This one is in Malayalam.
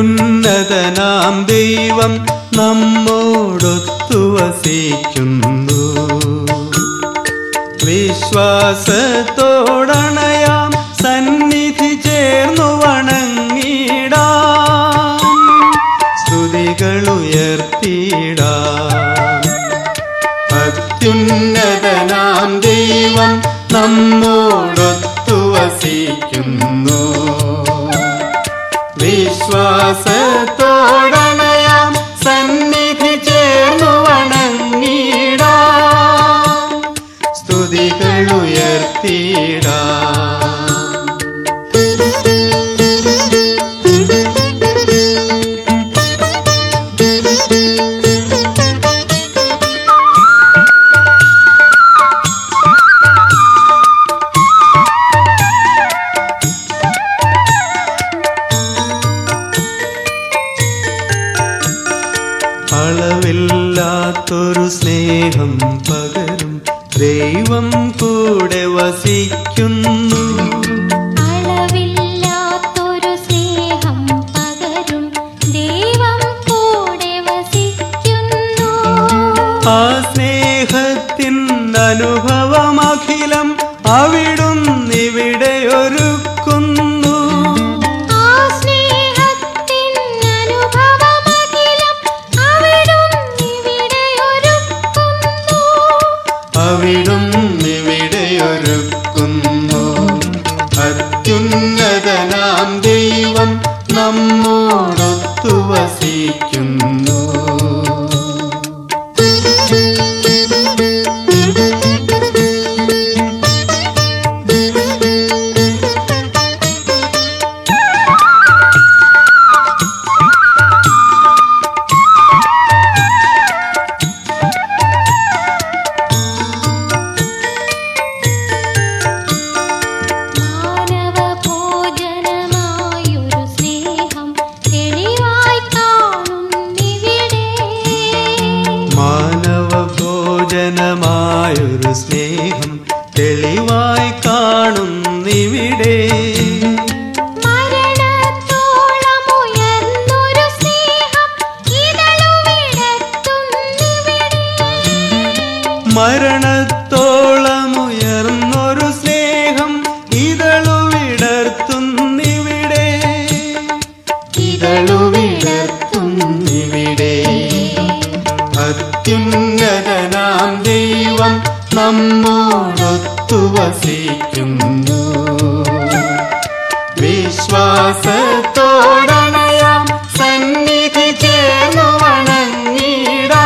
അത്യുന്നതനാം ദൈവം നമ്മോടൊത്തു വസിക്കുന്നു വിശ്വാസത്തോടണയാം സന്നിധി ചേർന്നു വണങ്ങിടാം. സ്തുതികൾ ഉയർത്തിടാം ദൈവം നമ്മോടൊത്തു വസിക്കുന്നു വിശ്വാസത്തോടണയാം സന്നിധി ചേർന്നു വണങ്ങിടാം. സ്തുതികൾ അളവില്ലാത്തൊരു സ്നേഹം പകരും ദൈവം കൂടെ വസിക്കുന്നു. ആ സ്നേഹത്തിൻ അനുഭവമഖിലം അവിടുന്നിവിടെ ഒരുക്കുന്നു ഭോജനമായൊരു സ്നേഹം തെളിവായി കാണുന്നിവിടെ മരണത്തോളം ഉയർന്നൊരു സ്നേഹം ഇതളുവിടർത്തുന്നിവിടെ ഇതളുവിടർത്തുന്നിവിടെ അത്യുന്ന നമ്മോടൊത്തു വസിക്കുന്നു വിശ്വാസത്തോടണയാം സന്നിധി ചേർന്നു വണങ്ങിടാ.